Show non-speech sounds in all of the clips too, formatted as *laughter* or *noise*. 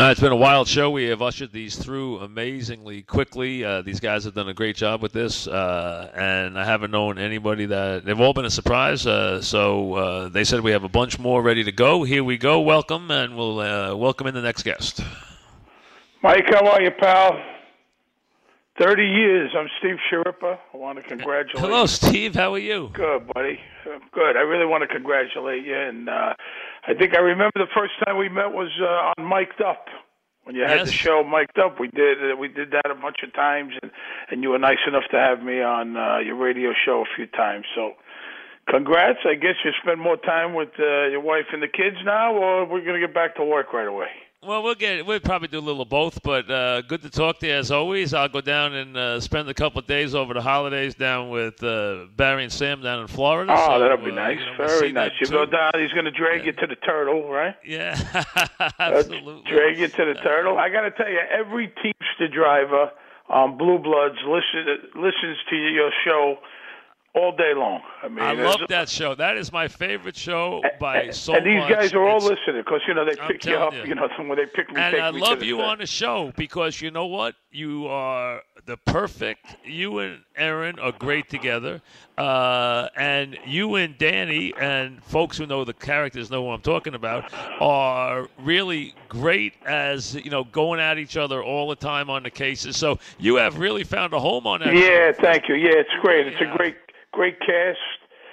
Uh, it's been a wild show. We have ushered these through amazingly quickly. Uh, these guys have done a great job with this, uh, and I haven't known anybody that they've all been a surprise. Uh, so uh, they said we have a bunch more ready to go. Here we go. Welcome, and we'll uh, welcome in the next guest. Mike, how are you, pal? 30 years. I'm Steve Schirripa. I want to congratulate Hello, Steve. How are you? Good, buddy. I'm good. I really want to congratulate you. And uh, I think I remember the first time we met was uh, on Mic'd Up. When you had Yes. the show Mic'd Up, we did uh, we did that a bunch of times, and and you were nice enough to have me on uh, your radio show a few times. So, congrats! I guess you spend more time with uh, your wife and the kids now, or we're gonna get back to work right away. Well, we'll get we'll probably do a little of both, but uh, good to talk to you as always. I'll go down and uh, spend a couple of days over the holidays down with uh, Barry and Sam down in Florida. Oh, so, that'll be uh, nice. you know, we'll Very nice. You go down. He's going to drag you to the turtle, right? Yeah, *laughs* Uh, absolutely. drag you to the turtle. I got to tell you, every Teamster driver on Blue Bloods listen, listens to your show all day long. I mean, I love that show. That is my favorite show by so and these much. guys are all It's- listening because you know they I'm pick you up. you. You know, *laughs* when they pick me, And I love to the you on the show because you know what? You are the perfect. You and Aaron are great together, uh, and you and Danny and folks who know the characters know what I'm talking about are really great as you know going at each other all the time on the cases. So you have really found a home on that. show. Yeah, thank you. Yeah, it's great. It's Yeah. a great, great cast.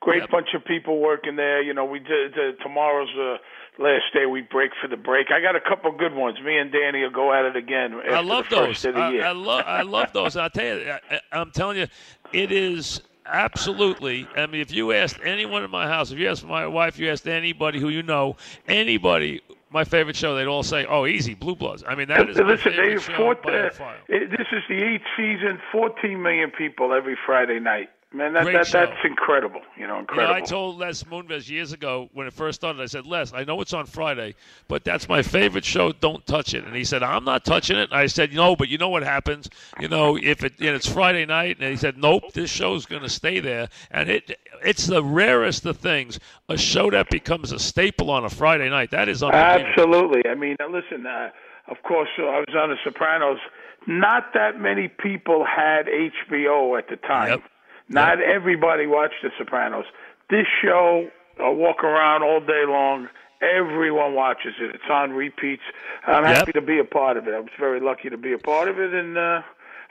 Great Yep. bunch of people working there. You know, we did uh, tomorrow's uh, last day. We break for the break. I got a couple good ones. Me and Danny will go at it again. I love those. I. I love I love those. I tell you, I, I'm telling you, it is absolutely. I mean, if you asked anyone in my house, if you asked my wife, you asked anybody who you know, anybody. My favorite show, they'd all say, "Oh, easy, Blue Bloods." I mean, that is *laughs* Listen, they by uh, it- this is the eighth season. 14 million people every Friday night. Man, that, that that's incredible. You know, You know, incredible. I told Les Moonves years ago when it first started, I said, Les, I know it's on Friday, but that's my favorite show. Don't touch it. And he said, I'm not touching it. And I said, no, but you know what happens? You know, if it and it's Friday night, and he said, nope, this show's going to stay there. And it it's the rarest of things, a show that becomes a staple on a Friday night. That is unbelievable. Absolutely. I mean, listen. Uh, of course, uh, I was on The Sopranos. Not that many people had HBO at the time. Yep. Not everybody watched The Sopranos. This show, I walk around all day long. Everyone watches it. It's on repeats. I'm Yep. happy to be a part of it. I was very lucky to be a part of it, and uh,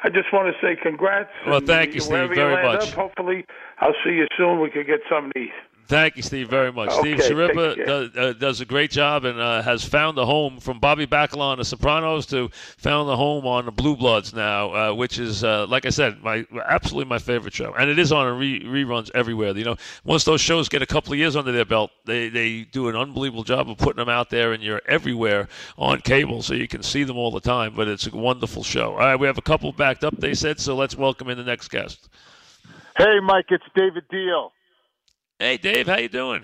I just want to say congrats. Well, thank you, Steve, very much. Up, hopefully, I'll see you soon. We could get something to eat. Thank you, Steve, very much. Okay, Steve Schirripa does, uh, does a great job and uh, has found a home from Bobby Bacala on The Sopranos to found a home on the Blue Bloods now, uh, which is, uh, like I said, my absolutely my favorite show. And it is on re- reruns everywhere. You know, once those shows get a couple of years under their belt, they, they do an unbelievable job of putting them out there, and you're everywhere on cable, so you can see them all the time. But it's a wonderful show. All right, we have a couple backed up, they said, so let's welcome in the next guest. Hey, Mike, it's David Diehl. Hey, Dave, how you doing?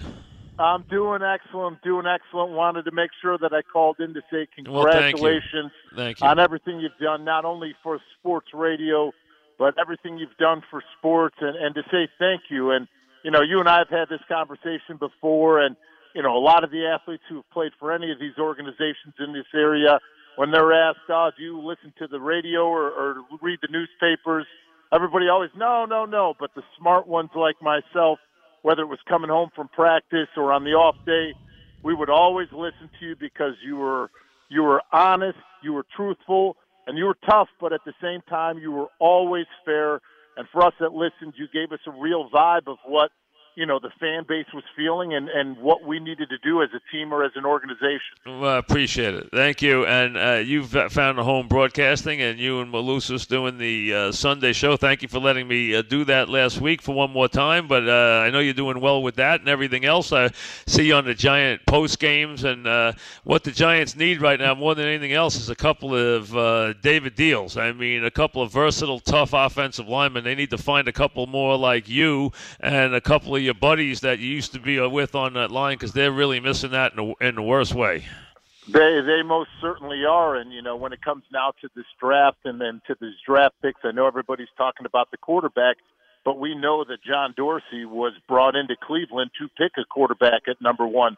I'm doing excellent, doing excellent. Wanted to make sure that I called in to say Well, thank you. congratulations Thank you. on everything you've done, not only for sports radio, but everything you've done for sports, and, and to say thank you. And, you know, you and I have had this conversation before, and, you know, a lot of the athletes who have played for any of these organizations in this area, when they're asked, oh, do you listen to the radio or, or read the newspapers? Everybody always, no, no, no. But the smart ones like myself, whether it was coming home from practice or on the off day, we would always listen to you because you were you were honest, you were truthful, and you were tough, but at the same time you were always fair. And for us that listened, you gave us a real vibe of what you know the fan base was feeling and and what we needed to do as a team or as an organization. Well, I appreciate it. Thank you. And uh, you've found a home broadcasting, and you and Malusis doing the uh, Sunday show. Thank you for letting me uh, do that last week for one more time. But uh, I know you're doing well with that and everything else. I see you on the Giant post games, and uh, what the Giants need right now more than anything else is a couple of uh, David Diehls. I mean, a couple of versatile, tough offensive linemen. They need to find a couple more like you and a couple of your buddies that you used to be uh, with on that line because they're really missing that in the, in the worst way. They they most certainly are, and you know when it comes now to this draft and then to these draft picks, I know everybody's talking about the quarterback, but we know that John Dorsey was brought into Cleveland to pick a quarterback at number one.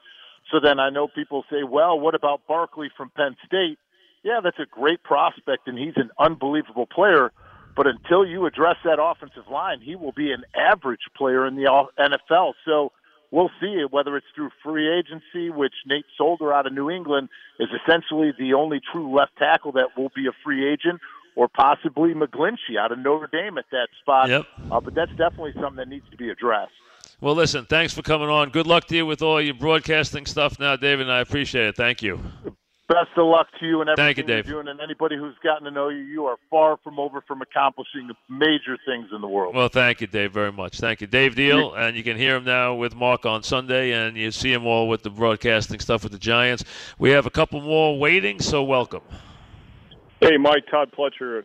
So then I know people say, well, what about Barkley from Penn State? Yeah, that's a great prospect, and he's an unbelievable player. But until you address that offensive line, he will be an average player in the NFL. So we'll see whether it's through free agency, which Nate Solder out of New England is essentially the only true left tackle that will be a free agent, or possibly McGlinchey out of Notre Dame at that spot. Yep. Uh, but that's definitely something that needs to be addressed. Well, listen, thanks for coming on. Good luck to you with all your broadcasting stuff now, David, and I appreciate it. Thank you. Best of luck to you and everything Thank you, Dave. you're doing. And anybody who's gotten to know you, you are far from over from accomplishing major things in the world. Well, thank you, Dave, very much. Thank you, Dave Diehl, and you can hear him now with Mark on Sunday, and you see him all with the broadcasting stuff with the Giants. We have a couple more waiting, so welcome. Hey, Mike, Todd Pletcher.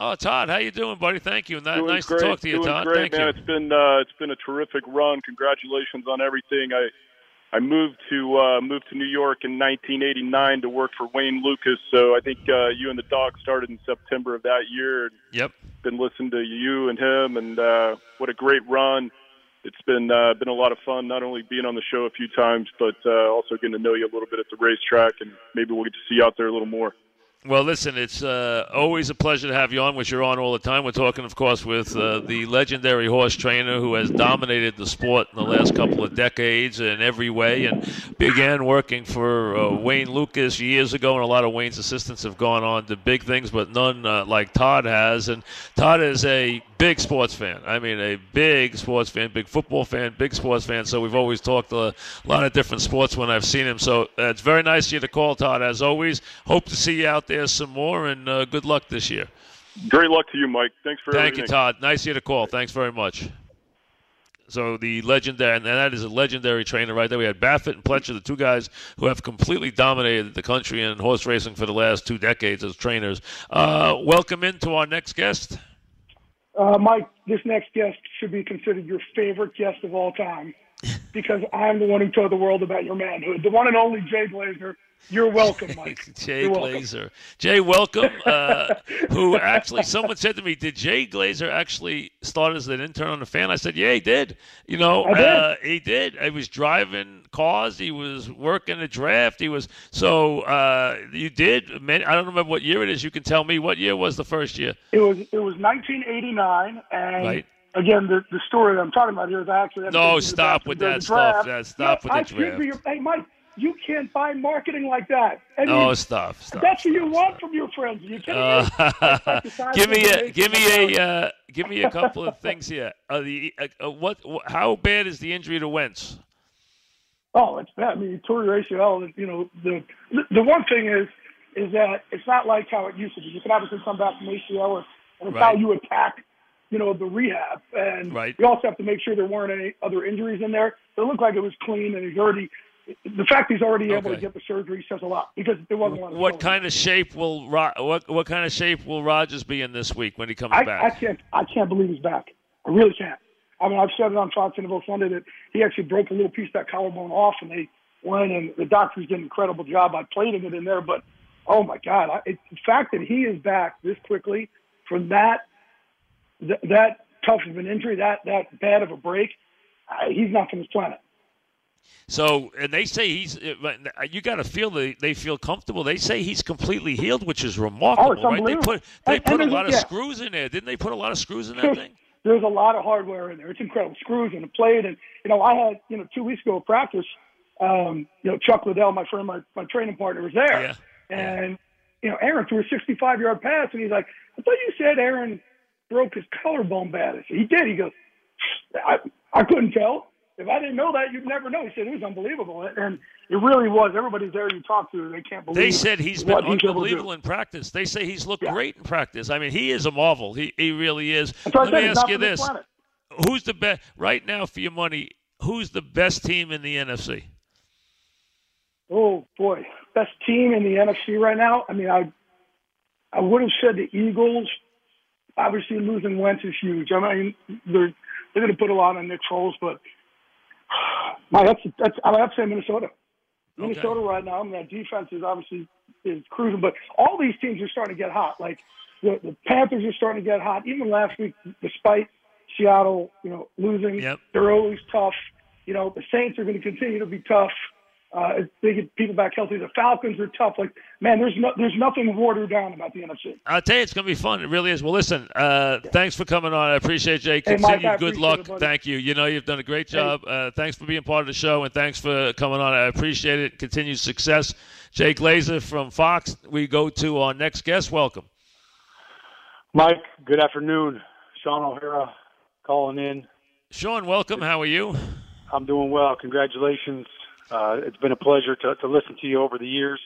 Oh, Todd, how you doing, buddy? Thank you. Doing nice great. to talk to you, Doing Todd. Great, Thank man. you. It's been uh, it's been a terrific run. Congratulations on everything. I I moved to uh, moved to New York in 1989 to work for Wayne Lukas. So I think uh, you and the dog started in September of that year. Yep. Been listening to you and him, and uh, what a great run. It's been uh, been a lot of fun, not only being on the show a few times, but uh, also getting to know you a little bit at the racetrack, and maybe we'll get to see you out there a little more. Well, listen, it's uh, always a pleasure to have you on, which you're on all the time. We're talking, of course, with uh, the legendary horse trainer who has dominated the sport in the last couple of decades in every way and began working for uh, Wayne Lukas years ago, and a lot of Wayne's assistants have gone on to big things, but none uh, like Todd has. And Todd is a big sports fan. I mean, a big sports fan, big football fan, big sports fan. So we've always talked a lot of different sports when I've seen him. So uh, it's very nice of you to call, Todd, as always. Hope to see you out there some more, and uh, good luck this year. Great luck to you, Mike. Thanks for Thank everything. you, Todd. Nice of you to call. Thanks very much. So the legendary, and that is a legendary trainer right there. We had Baffert and Pletcher, the two guys who have completely dominated the country in horse racing for the last two decades as trainers. Uh, welcome into our next guest. Uh, Mike, this next guest should be considered your favorite guest of all time because I'm the one who told the world about your manhood. The one and only Jay Glazer. You're welcome, *laughs* Mike. Jay You're welcome. Glazer. Jay, welcome. Uh, who actually, someone said to me, did Jay Glazer actually start as an intern on the fan? I said, yeah, he did. You know, did. Uh, he did. He was driving cars. He was working the draft. He was, so uh, you did. Man, I don't remember what year it is. You can tell me what year was the first year. It was it was 1989, and Right. again, the the story that I'm talking about here is I actually No, stop with that the stuff. That- stop No, with the I be draft. your- hey, Mike, you can't buy marketing like that. I mean, Oh, stop, stop. that's what you want from your friends. You me? Uh, like *laughs* give me a give me a uh, give me a couple of things here. Uh, the uh, what wh- how bad is the injury to Wentz? Oh, it's bad. I mean, you tore your ACL. You know, the the one thing is is that it's not like how it used to be. You can obviously come back from ACL, and, and it's Right. how you attack, you know, the rehab. And Right. you also have to make sure there weren't any other injuries in there. It looked like it was clean, and he's already. The fact he's already able to get the surgery says a lot because there wasn't a lot of. What kind of shape will Ro- what what kind of shape will Rodgers be in this week when he comes I, I can't. I can't believe he's back. I really can't. I mean, I've said it on Fox NFL Sunday that he actually broke a little piece of that collarbone off, and they went and the doctors did an incredible job by plating it in there. But oh my God, I, it, the fact that he is back this quickly from that th- that tough of an injury, that that bad of a break, uh, he's not from this planet. So and they say he's uh, you got to feel they they feel comfortable. They say he's completely healed, which is remarkable, Oh, right? They put they And- put and a lot of yeah. screws in there, didn't they? Put a lot of screws in that There's, thing. there's a lot of hardware in there. It's incredible. Screws and a plate. And, you know, I had, you know, two weeks ago at practice, um, you know, Chuck Liddell, my friend, my, my training partner, was there. Yeah. And, you know, Aaron threw a 65 yard pass, and he's like, I thought you said Aaron broke his collarbone bad. He did. He goes, I, I couldn't tell. If I didn't know that, you'd never know. He said it was unbelievable, and it really was. Everybody there you talk to, they can't believe. They said he's been unbelievable in practice. They say he's looked yeah. great in practice. I mean, he is a marvel. He he really is. Let me ask you this: Who's the best right now for your money? Who's the best team in the NFC? Oh boy, best team in the NFC right now. I mean, I I would have said the Eagles. Obviously, losing Wentz is huge. I mean, they're they're going to put a lot on Nick Foles, but my that's that's I have to say Minnesota. Minnesota okay. right now. I mean, that defense is obviously is cruising, but all these teams are starting to get hot. Like the, the Panthers are starting to get hot. Even last week, despite Seattle, you know, losing, yep. they're always tough. You know, the Saints are going to continue to be tough. Uh, they get people back healthy. The Falcons are tough. Like, man, there's no, there's nothing watered down about the NFC. I'll tell you, it's going to be fun. It really is. Well, listen, uh, yeah. thanks for coming on. I appreciate Jay. Continue. Hey, Mike, good luck. It, Thank you. You know, you've done a great job. Hey. Uh, thanks for being part of the show, and thanks for coming on. I appreciate it. Continued success. Jay Glazer from Fox. We go to our next guest. Welcome. Mike, good afternoon. Shaun O'Hara calling in. Shaun, welcome. How are you? I'm doing well. Congratulations uh, it's been a pleasure to, to listen to you over the years.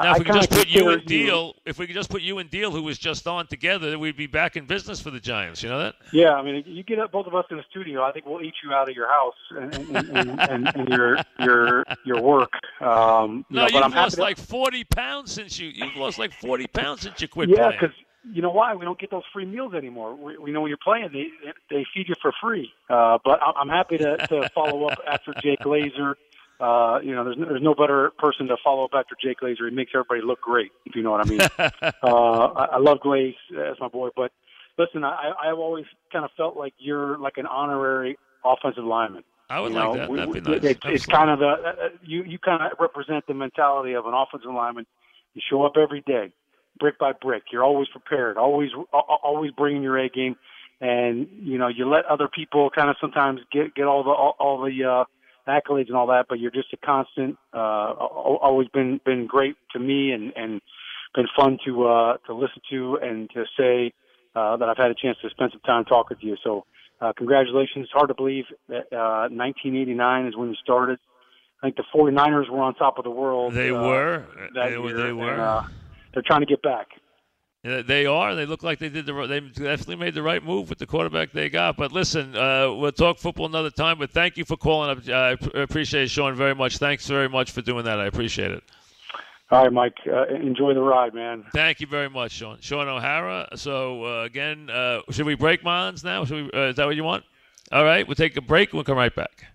Now, if we could just put you and Diehl, if we could just put you and Diehl, who was just on together, we'd be back in business for the Giants. You know that? Yeah, I mean, you get both of us in the studio. I think we'll eat you out of your house and, and, and, and, your your your work. Um, no, you know, you've lost to... like forty pounds since you you've lost like forty pounds since you quit. Yeah, because you know why we don't get those free meals anymore. We, we know when you're playing, they they feed you for free. Uh, but I'm happy to, to follow up after Jay Glazer uh, you know, there's no, there's no better person to follow up after Jay Glazer. He makes everybody look great, if you know what I mean. *laughs* uh, I, I love Glaze as my boy, but listen, I, I've always kind of felt like you're like an honorary offensive lineman. I would you like know, that. We, That'd be nice. It, it's kind of the uh, you you kind of represent the mentality of an offensive lineman. You show up every day, brick by brick. You're always prepared, always always bringing your A game, and you know you let other people kind of sometimes get get all the all, all the uh, accolades and all that, but you're just a constant. Uh, always been been great to me and and been fun to uh, to listen to and to say uh, that I've had a chance to spend some time talking with you. So uh, congratulations. It's hard to believe that uh, 1989 is when you started. I think the 49ers were on top of the world. They uh, were. That they, year, they were. And, uh, they're trying to get back. They are. They look like they did the. They definitely made the right move with the quarterback they got. But listen, uh, we'll talk football another time. But thank you for calling up. I appreciate it, Shaun, very much. Thanks very much for doing that. I appreciate it. All right, Mike. Uh, enjoy the ride, man. Thank you very much, Shaun. Shaun O'Hara. So uh, again, uh, should we break Mons now? We, uh, is that what you want? All right, we'll take a break we'll come right back.